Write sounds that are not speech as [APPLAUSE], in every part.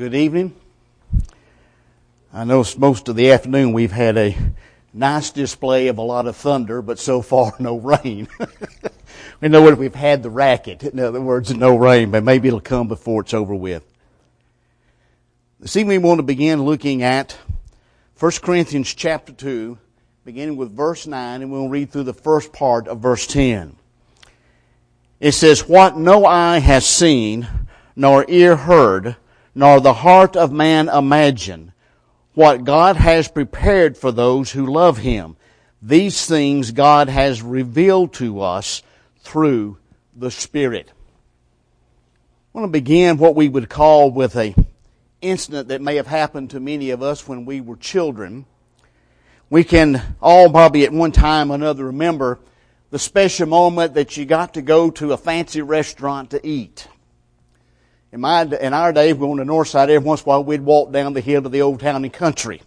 Good evening. I know most of the afternoon we've had a nice display of a lot of thunder, but so far [LAUGHS] no rain. [LAUGHS] we know what we've had the racket. In other words, no rain, but maybe it'll come before it's over with. This evening we want to begin looking at 1 Corinthians chapter 2, beginning with verse 9, and we'll read through the first part of verse 10. It says, What no eye has seen, nor ear heard, nor the heart of man imagine what God has prepared for those who love Him. These things God has revealed to us through the Spirit. I want to begin what we would call with a incident that may have happened to many of us when we were children. We can all probably at one time or another remember the special moment that you got to go to a fancy restaurant to eat. In my, in our day, we on the north side, every once in a while we'd walk down the hill to the old town and country.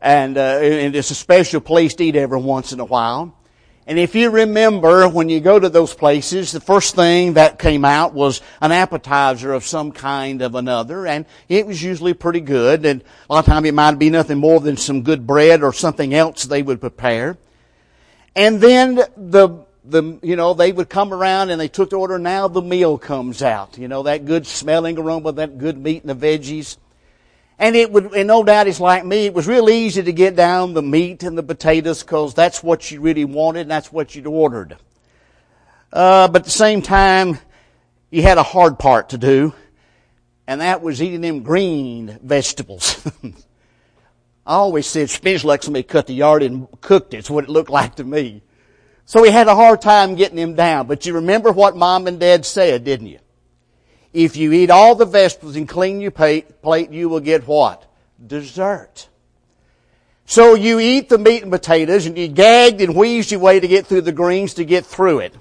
And, uh, and it's a special place to eat every once in a while. And if you remember, when you go to those places, the first thing that came out was an appetizer of some kind of another, and it was usually pretty good. And a lot of times it might be nothing more than some good bread or something else they would prepare. And then the the, you know, they would come around and they took the order. Now the meal comes out. You know, that good smelling aroma, that good meat and the veggies. And it would, and no doubt it's like me, it was real easy to get down the meat and the potatoes because that's what you really wanted and that's what you'd ordered. Uh, but at the same time, you had a hard part to do, and that was eating them green vegetables. [LAUGHS] I always said spinach like somebody cut the yard and cooked it. It's what it looked like to me. So we had a hard time getting him down. But you remember what mom and dad said, didn't you? If you eat all the vegetables and clean your plate, you will get what? Dessert. So you eat the meat and potatoes and you gagged and wheezed your way to get through the greens to get through it.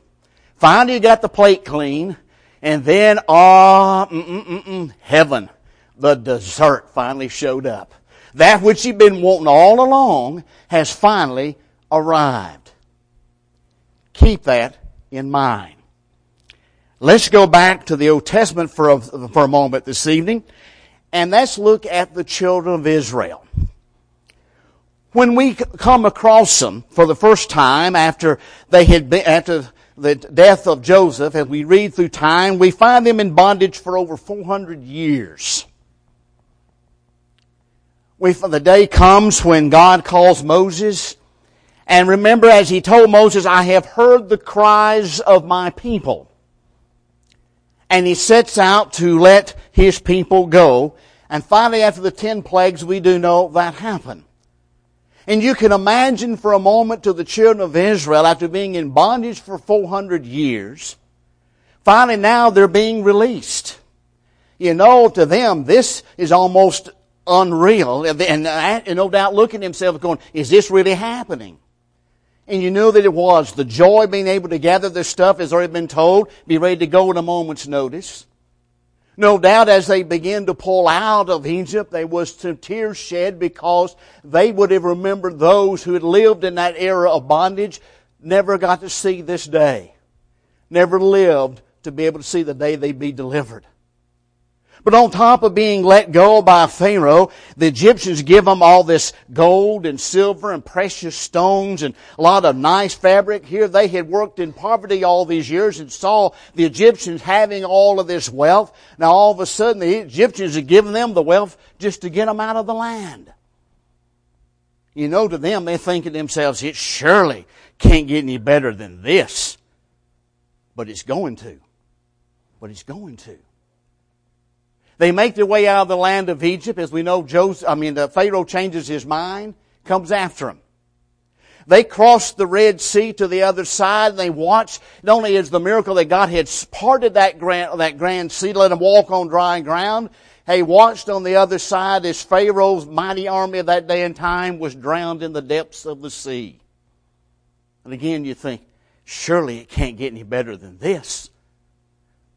Finally you got the plate clean and then, ah, oh, heaven. The dessert finally showed up. That which you've been wanting all along has finally arrived. Keep that in mind. Let's go back to the Old Testament for a, for a moment this evening, and let's look at the children of Israel. When we come across them for the first time after they had been, after the death of Joseph, as we read through time, we find them in bondage for over 400 years. We, the day comes when God calls Moses and remember, as he told Moses, I have heard the cries of my people. And he sets out to let his people go. And finally, after the ten plagues, we do know that happened. And you can imagine for a moment to the children of Israel, after being in bondage for 400 years, finally now they're being released. You know, to them, this is almost unreal. And, no doubt looking at themselves going, is this really happening? And you knew that it was. The joy of being able to gather this stuff has already been told. Be ready to go at a moment's notice. No doubt as they began to pull out of Egypt, there was some tears shed because they would have remembered those who had lived in that era of bondage, never got to see this day. Never lived to be able to see the day they'd be delivered. But on top of being let go by Pharaoh, the Egyptians give them all this gold and silver and precious stones and a lot of nice fabric. Here they had worked in poverty all these years and saw the Egyptians having all of this wealth. Now all of a sudden the Egyptians had given them the wealth just to get them out of the land. You know, to them, they think to themselves, it surely can't get any better than this. But it's going to. But it's going to. They make their way out of the land of Egypt. As we know, Joseph, I mean, the Pharaoh changes his mind, comes after them. They cross the Red Sea to the other side and they watch, not only is the miracle that God had parted that grand, that grand sea, let them walk on dry ground, they watched on the other side as Pharaoh's mighty army of that day and time was drowned in the depths of the sea. And again, you think, surely it can't get any better than this.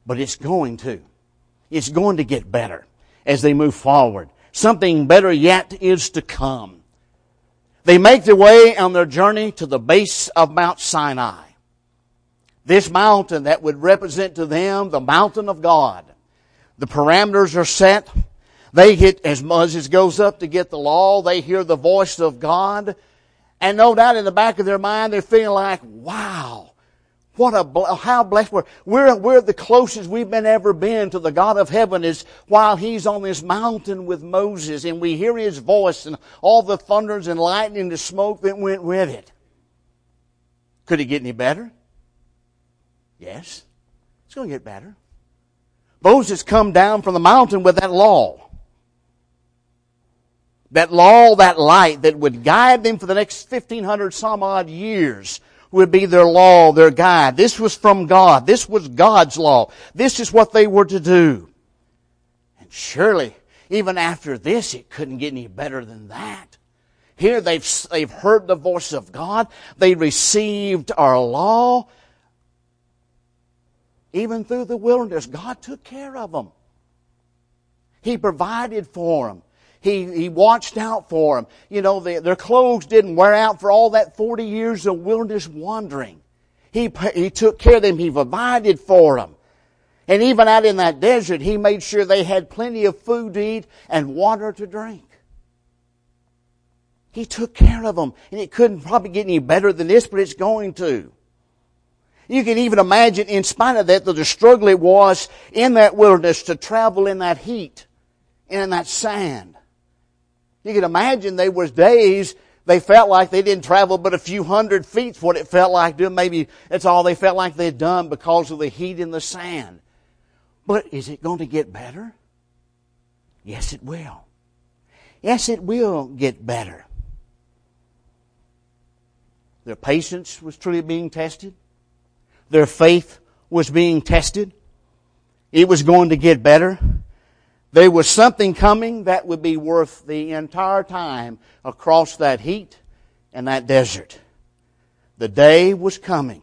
But it's going to. It's going to get better as they move forward. Something better yet is to come. They make their way on their journey to the base of Mount Sinai. This mountain that would represent to them the mountain of God. The parameters are set. They get, as Moses goes up to get the law, they hear the voice of God. And no doubt in the back of their mind, they're feeling like, wow, what a, how blessed we're, we're, we're the closest we've been ever been to the God of heaven is while He's on this mountain with Moses and we hear His voice and all the thunders and lightning, and the smoke that went with it. Could it get any better? Yes. It's going to get better. Moses come down from the mountain with that law. That law, that light that would guide them for the next 1500 some odd years would be their law, their guide. This was from God. This was God's law. This is what they were to do. And surely, even after this, it couldn't get any better than that. Here they've, they've heard the voice of God. They received our law. Even through the wilderness, God took care of them. He provided for them. He, he watched out for them. You know, the, their clothes didn't wear out for all that 40 years of wilderness wandering. He, he took care of them. He provided for them. And even out in that desert, he made sure they had plenty of food to eat and water to drink. He took care of them. And it couldn't probably get any better than this, but it's going to. You can even imagine, in spite of that, the struggle it was in that wilderness to travel in that heat and in that sand. You can imagine there was days they felt like they didn't travel but a few hundred feet what it felt like doing. Maybe that's all they felt like they'd done because of the heat in the sand. But is it going to get better? Yes, it will. Yes, it will get better. Their patience was truly being tested. Their faith was being tested. It was going to get better. There was something coming that would be worth the entire time across that heat and that desert. The day was coming.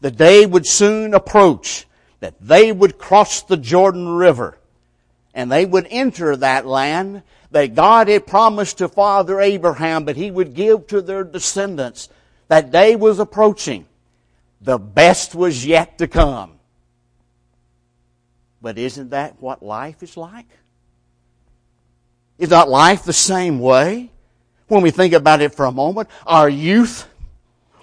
The day would soon approach that they would cross the Jordan River and they would enter that land that God had promised to Father Abraham, that he would give to their descendants. That day was approaching. The best was yet to come. But isn't that what life is like? Is not life the same way? When we think about it for a moment, our youth,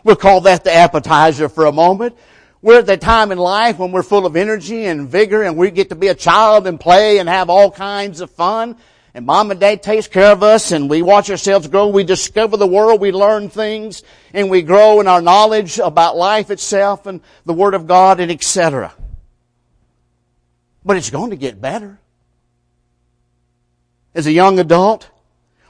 we'll call that the appetizer for a moment. We're at that time in life when we're full of energy and vigor and we get to be a child and play and have all kinds of fun. And mom and dad takes care of us and we watch ourselves grow. We discover the world. We learn things and we grow in our knowledge about life itself and the Word of God and etc. But it's going to get better. As a young adult,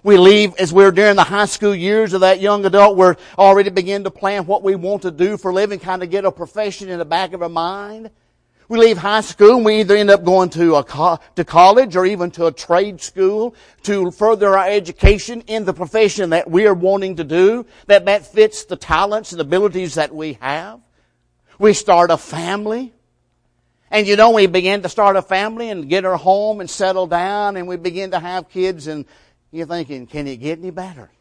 we leave as we're during the high school years of that young adult, we're already begin to plan what we want to do for a living, kind of get a profession in the back of our mind. We leave high school and we either end up going to a co- to college or even to a trade school to further our education in the profession that we are wanting to do, that, that fits the talents and abilities that we have. We start a family. And you know, we begin to start a family and get our home and settle down and we begin to have kids and you're thinking, can it get any better?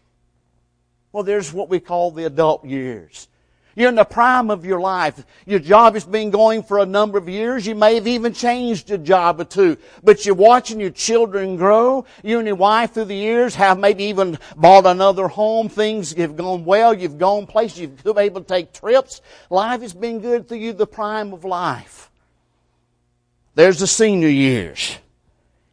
Well, there's what we call the adult years. You're in the prime of your life. Your job has been going for a number of years. You may have even changed a job or two. But you're watching your children grow. You and your wife through the years have maybe even bought another home. Things have gone well. You've gone places. You've been able to take trips. Life has been good through you, the prime of life. There's the senior years.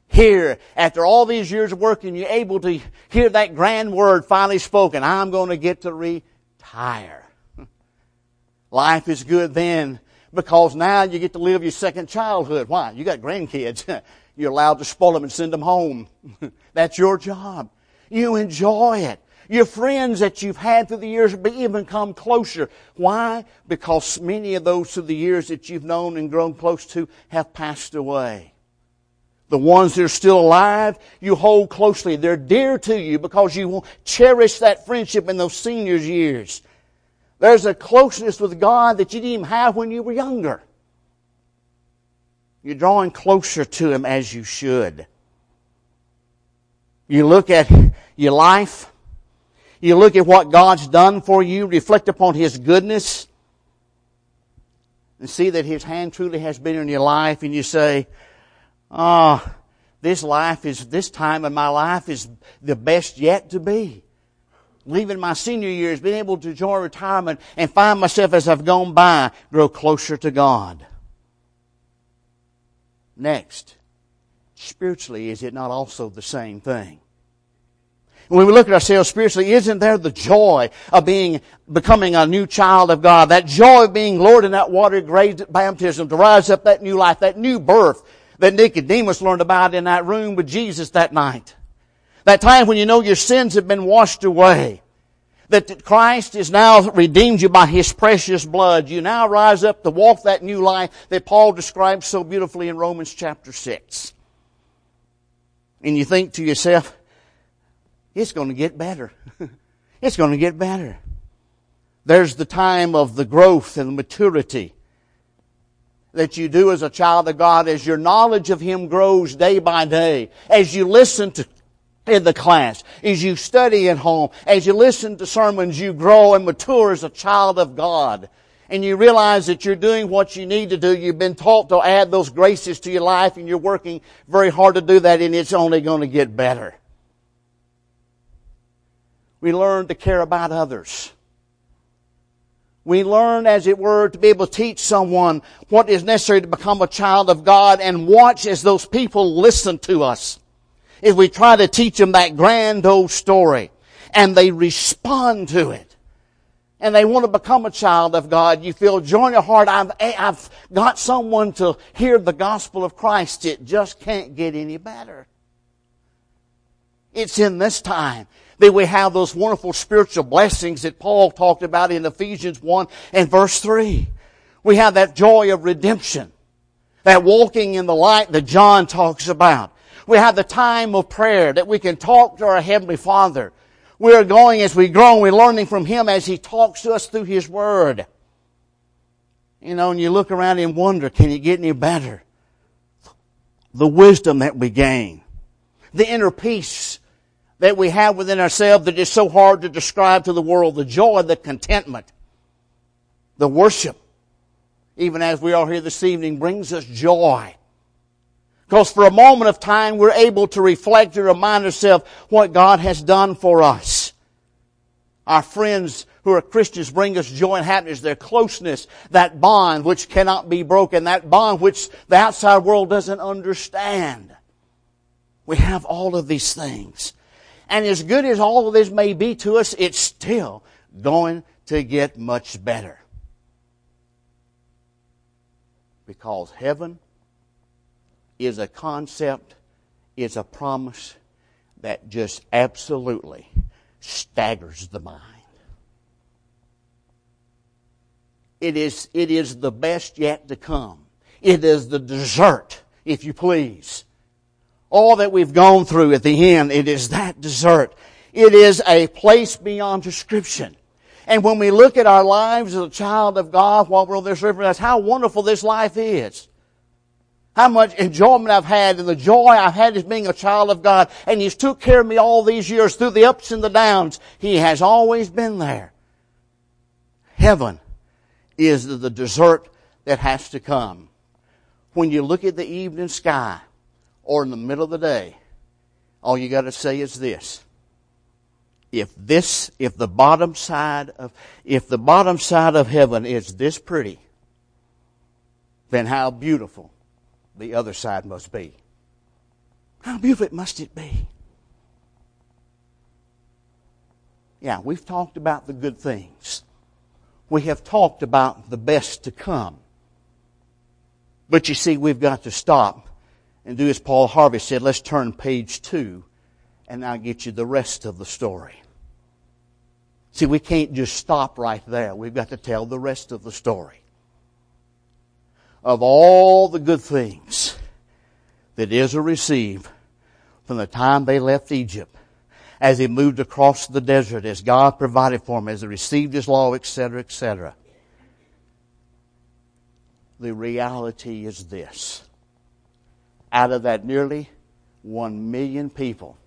Here, after all these years of working, you're able to hear that grand word finally spoken. I'm going to get to retire. [LAUGHS] Life is good then because now you get to live your second childhood. Why? You got grandkids. [LAUGHS] You're allowed to spoil them and send them home. [LAUGHS] That's your job. You enjoy it. Your friends that you've had through the years have even come closer. Why? Because many of those through the years that you've known and grown close to have passed away. The ones that are still alive, you hold closely. They're dear to you because you will cherish that friendship in those seniors years. There's a closeness with God that you didn't even have when you were younger. You're drawing closer to Him as you should. You look at your life, you look at what God's done for you, reflect upon His goodness, and see that His hand truly has been in your life, and you say, Ah, oh, this life is, this time in my life is the best yet to be. Leaving my senior years, being able to enjoy retirement and find myself as I've gone by, grow closer to God. Next, spiritually, is it not also the same thing? When we look at ourselves spiritually, isn't there the joy of being, becoming a new child of God? That joy of being Lord in that water grave baptism to rise up that new life, that new birth that Nicodemus learned about in that room with Jesus that night. That time when you know your sins have been washed away. That Christ has now redeemed you by His precious blood. You now rise up to walk that new life that Paul describes so beautifully in Romans chapter 6. And you think to yourself, it's going to get better. [LAUGHS] it's going to get better. There's the time of the growth and maturity that you do as a child of God as your knowledge of Him grows day by day, as you listen to in the class, as you study at home, as you listen to sermons, you grow and mature as a child of God. And you realize that you're doing what you need to do. You've been taught to add those graces to your life and you're working very hard to do that and it's only going to get better. We learn to care about others. We learn, as it were, to be able to teach someone what is necessary to become a child of God and watch as those people listen to us. If we try to teach them that grand old story and they respond to it and they want to become a child of God, you feel joy in your heart, I've, eh, I've got someone to hear the gospel of Christ. It just can't get any better. It's in this time that we have those wonderful spiritual blessings that Paul talked about in Ephesians 1 and verse 3. We have that joy of redemption. That walking in the light that John talks about. We have the time of prayer that we can talk to our Heavenly Father. We are going as we grow, we're learning from Him as He talks to us through His Word. You know, and you look around and wonder, can it get any better? The wisdom that we gain. The inner peace that we have within ourselves that is so hard to describe to the world. The joy, the contentment, the worship, even as we are here this evening, brings us joy. Because for a moment of time, we're able to reflect and remind ourselves what God has done for us. Our friends who are Christians bring us joy and happiness, their closeness, that bond which cannot be broken, that bond which the outside world doesn't understand. We have all of these things. And as good as all of this may be to us, it's still going to get much better. Because heaven is a concept, is a promise that just absolutely staggers the mind. It is, it is the best yet to come. It is the dessert, if you please, all that we've gone through at the end, it is that dessert. It is a place beyond description. And when we look at our lives as a child of God while we're on this river, that's how wonderful this life is. How much enjoyment I've had and the joy I've had as being a child of God. And He's took care of me all these years through the ups and the downs. He has always been there. Heaven is the dessert that has to come. When you look at the evening sky, or in the middle of the day, all you got to say is this. If this, if the bottom side of, if the bottom side of heaven is this pretty, then how beautiful the other side must be. How beautiful must it be? Yeah, we've talked about the good things. We have talked about the best to come. But you see, we've got to stop and do as Paul Harvey said, let's turn page two and I'll get you the rest of the story. See, we can't just stop right there. We've got to tell the rest of the story. Of all the good things that Israel received from the time they left Egypt, as they moved across the desert, as God provided for them, as they received His law, etc., etc. The reality is this out of that nearly one million people,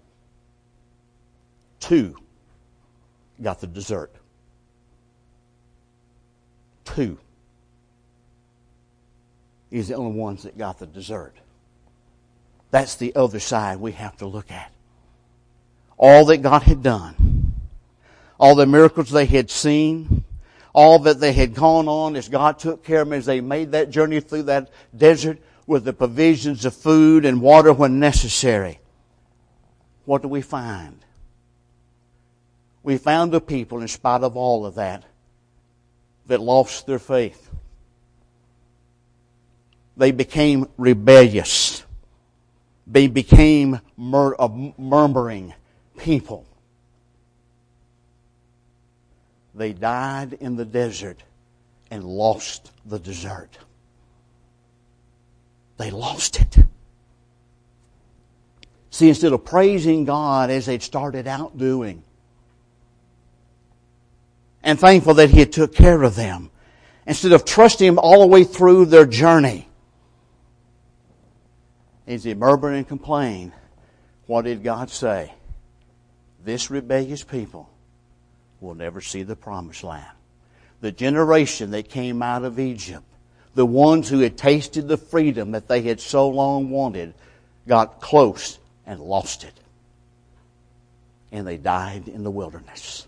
two got the dessert. Two is the only ones that got the dessert. That's the other side we have to look at. All that God had done, all the miracles they had seen, all that they had gone on as God took care of them as they made that journey through that desert with the provisions of food and water when necessary. What do we find? We found the people, in spite of all of that, that lost their faith. They became rebellious. They became mur- a murmuring people. They died in the desert and lost the desert. They lost it. See, instead of praising God as they'd started out doing, and thankful that He had took care of them, instead of trusting Him all the way through their journey, as they murmur and complain, what did God say? This rebellious people will never see the promised land. The generation that came out of Egypt, the ones who had tasted the freedom that they had so long wanted, got close and lost it. And they died in the wilderness.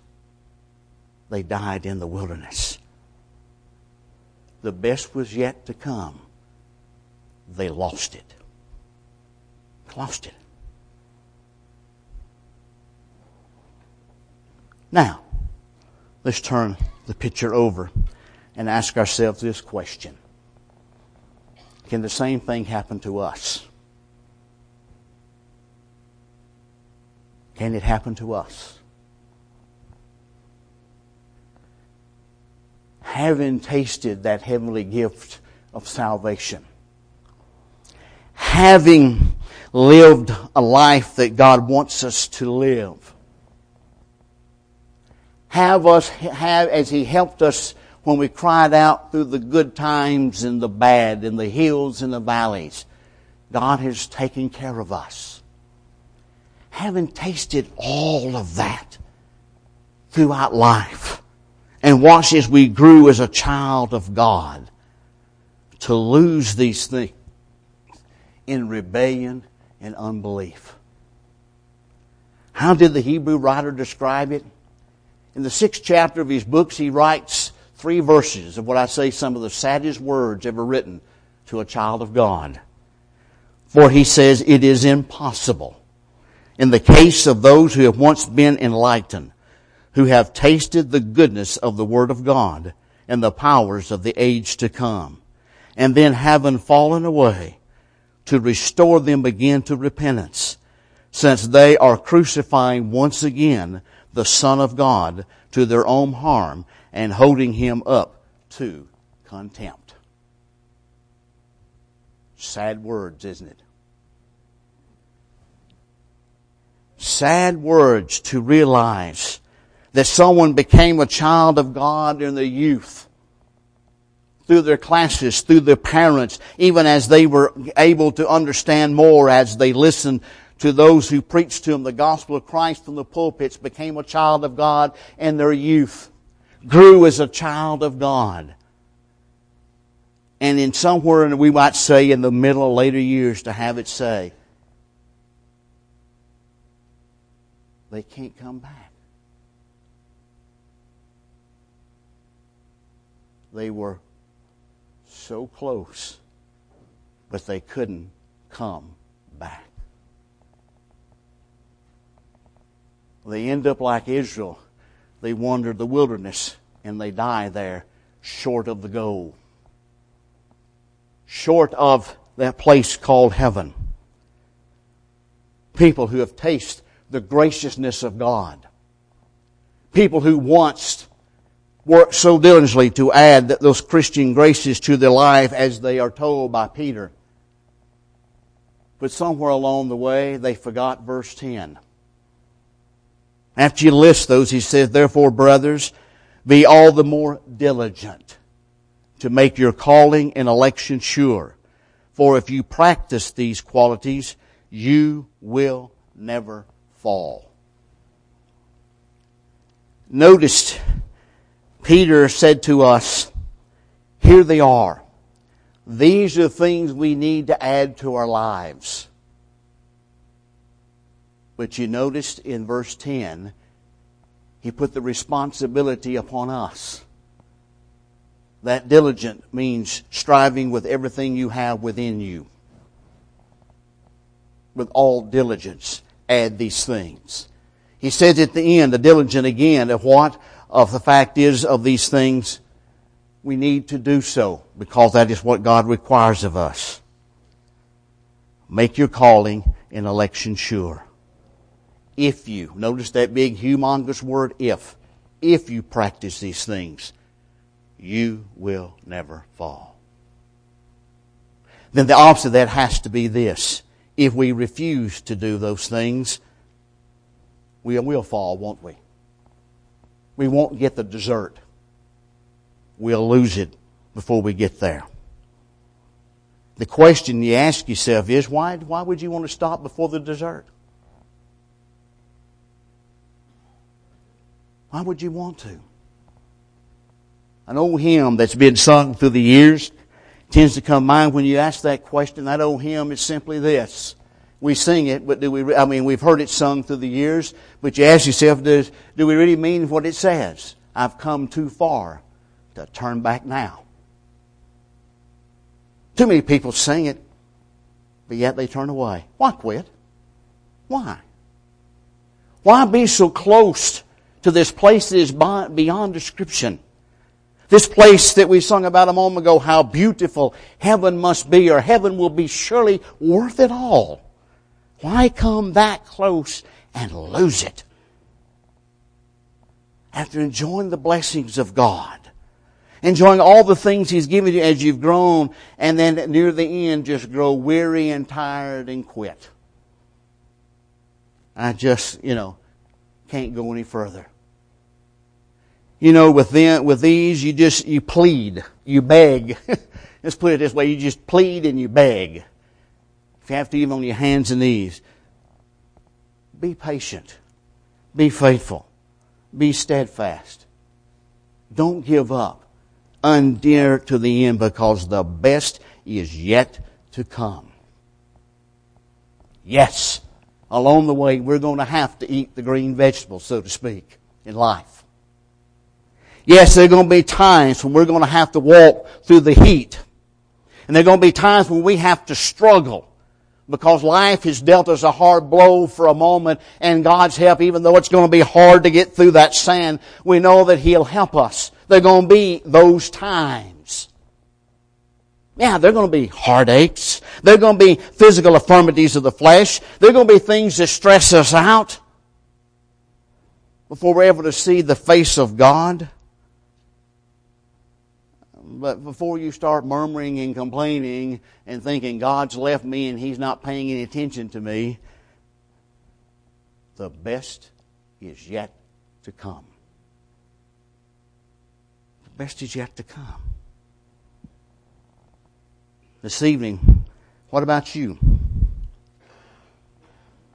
They died in the wilderness. The best was yet to come. They lost it. Lost it. Now, let's turn the picture over and ask ourselves this question Can the same thing happen to us? Can it happen to us? Having tasted that heavenly gift of salvation, having lived a life that God wants us to live, have us have as He helped us when we cried out through the good times and the bad, in the hills and the valleys. God has taken care of us. Having tasted all of that throughout life and watched as we grew as a child of God, to lose these things in rebellion and unbelief. How did the Hebrew writer describe it? In the sixth chapter of his books, he writes three verses of what I say some of the saddest words ever written to a child of God. For he says, it is impossible in the case of those who have once been enlightened, who have tasted the goodness of the Word of God and the powers of the age to come, and then having fallen away, to restore them again to repentance, since they are crucifying once again the Son of God to their own harm and holding him up to contempt. Sad words, isn't it? Sad words to realize that someone became a child of God in their youth through their classes, through their parents, even as they were able to understand more as they listened to those who preached to them the gospel of Christ from the pulpits, became a child of God in their youth, grew as a child of God. And in somewhere, we might say in the middle of later years, to have it say, they can't come back. They were so close, but they couldn't come back. They end up like Israel. They wander the wilderness and they die there short of the goal, short of that place called heaven. People who have tasted the graciousness of God. People who once worked so diligently to add those Christian graces to their life as they are told by Peter. But somewhere along the way, they forgot verse 10. After you list those, he says, Therefore, brothers, be all the more diligent to make your calling and election sure. For if you practice these qualities, you will never fall. Notice Peter said to us, Here they are. These are things we need to add to our lives. But you noticed in verse 10, he put the responsibility upon us. That diligent means striving with everything you have within you. With all diligence, add these things. He says at the end, the diligent again, of what? Of the fact is of these things, we need to do so because that is what God requires of us. Make your calling and election sure. If you, notice that big humongous word if, if you practice these things, you will never fall. Then the opposite of that has to be this. If we refuse to do those things, we will fall, won't we? We won't get the dessert. We'll lose it before we get there. The question you ask yourself is why, why would you want to stop before the dessert? Why would you want to? An old hymn that's been sung through the years tends to come to mind when you ask that question. That old hymn is simply this. We sing it, but do we, I mean, we've heard it sung through the years, but you ask yourself, do, do we really mean what it says? I've come too far to turn back now. Too many people sing it, but yet they turn away. Why quit? Why? Why be so close to this place that is beyond description. This place that we sung about a moment ago, how beautiful heaven must be, or heaven will be surely worth it all. Why come that close and lose it? After enjoying the blessings of God, enjoying all the things He's given you as you've grown, and then near the end just grow weary and tired and quit. I just, you know, can't go any further you know, with them, with these, you just, you plead, you beg. [LAUGHS] Let's put it this way, you just plead and you beg. If you have to, even on your hands and knees. Be patient. Be faithful. Be steadfast. Don't give up. Endure to the end because the best is yet to come. Yes, along the way, we're going to have to eat the green vegetables, so to speak, in life. Yes, there are going to be times when we're going to have to walk through the heat. And there are going to be times when we have to struggle because life has dealt us a hard blow for a moment and God's help, even though it's going to be hard to get through that sand, we know that He'll help us. There are going to be those times. Yeah, there are going to be heartaches. There are going to be physical affirmities of the flesh. There are going to be things that stress us out before we're able to see the face of God. But before you start murmuring and complaining and thinking God's left me and He's not paying any attention to me, the best is yet to come. The best is yet to come. This evening, what about you?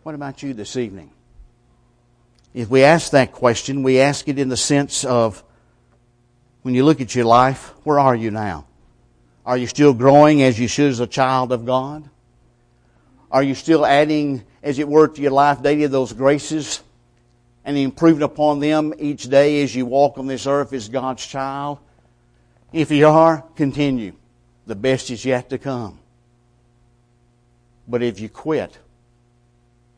What about you this evening? If we ask that question, we ask it in the sense of when you look at your life, where are you now? Are you still growing as you should as a child of God? Are you still adding, as it were, to your life daily those graces and improving upon them each day as you walk on this earth as God's child? If you are, continue. The best is yet to come. But if you quit,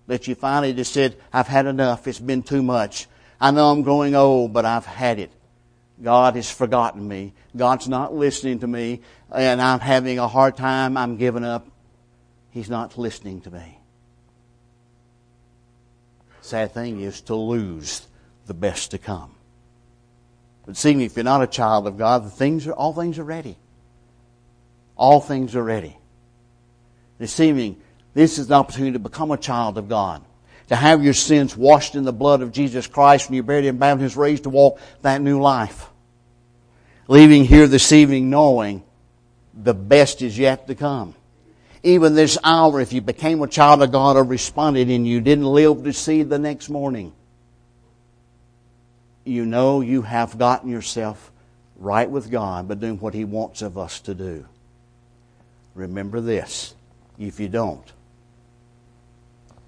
that you finally just said, I've had enough, it's been too much. I know I'm growing old, but I've had it. God has forgotten me. God's not listening to me, and I'm having a hard time. I'm giving up. He's not listening to me. Sad thing is to lose the best to come. But see me, if you're not a child of God, the things are, all things are ready. All things are ready. This evening, this is an opportunity to become a child of God to have your sins washed in the blood of Jesus Christ when you're buried in baptism, raised to walk that new life. Leaving here this evening knowing the best is yet to come. Even this hour, if you became a child of God or responded and you didn't live to see the next morning, you know you have gotten yourself right with God by doing what He wants of us to do. Remember this if you don't,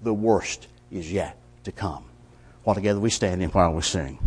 the worst is yet to come. While together we stand and while we sing.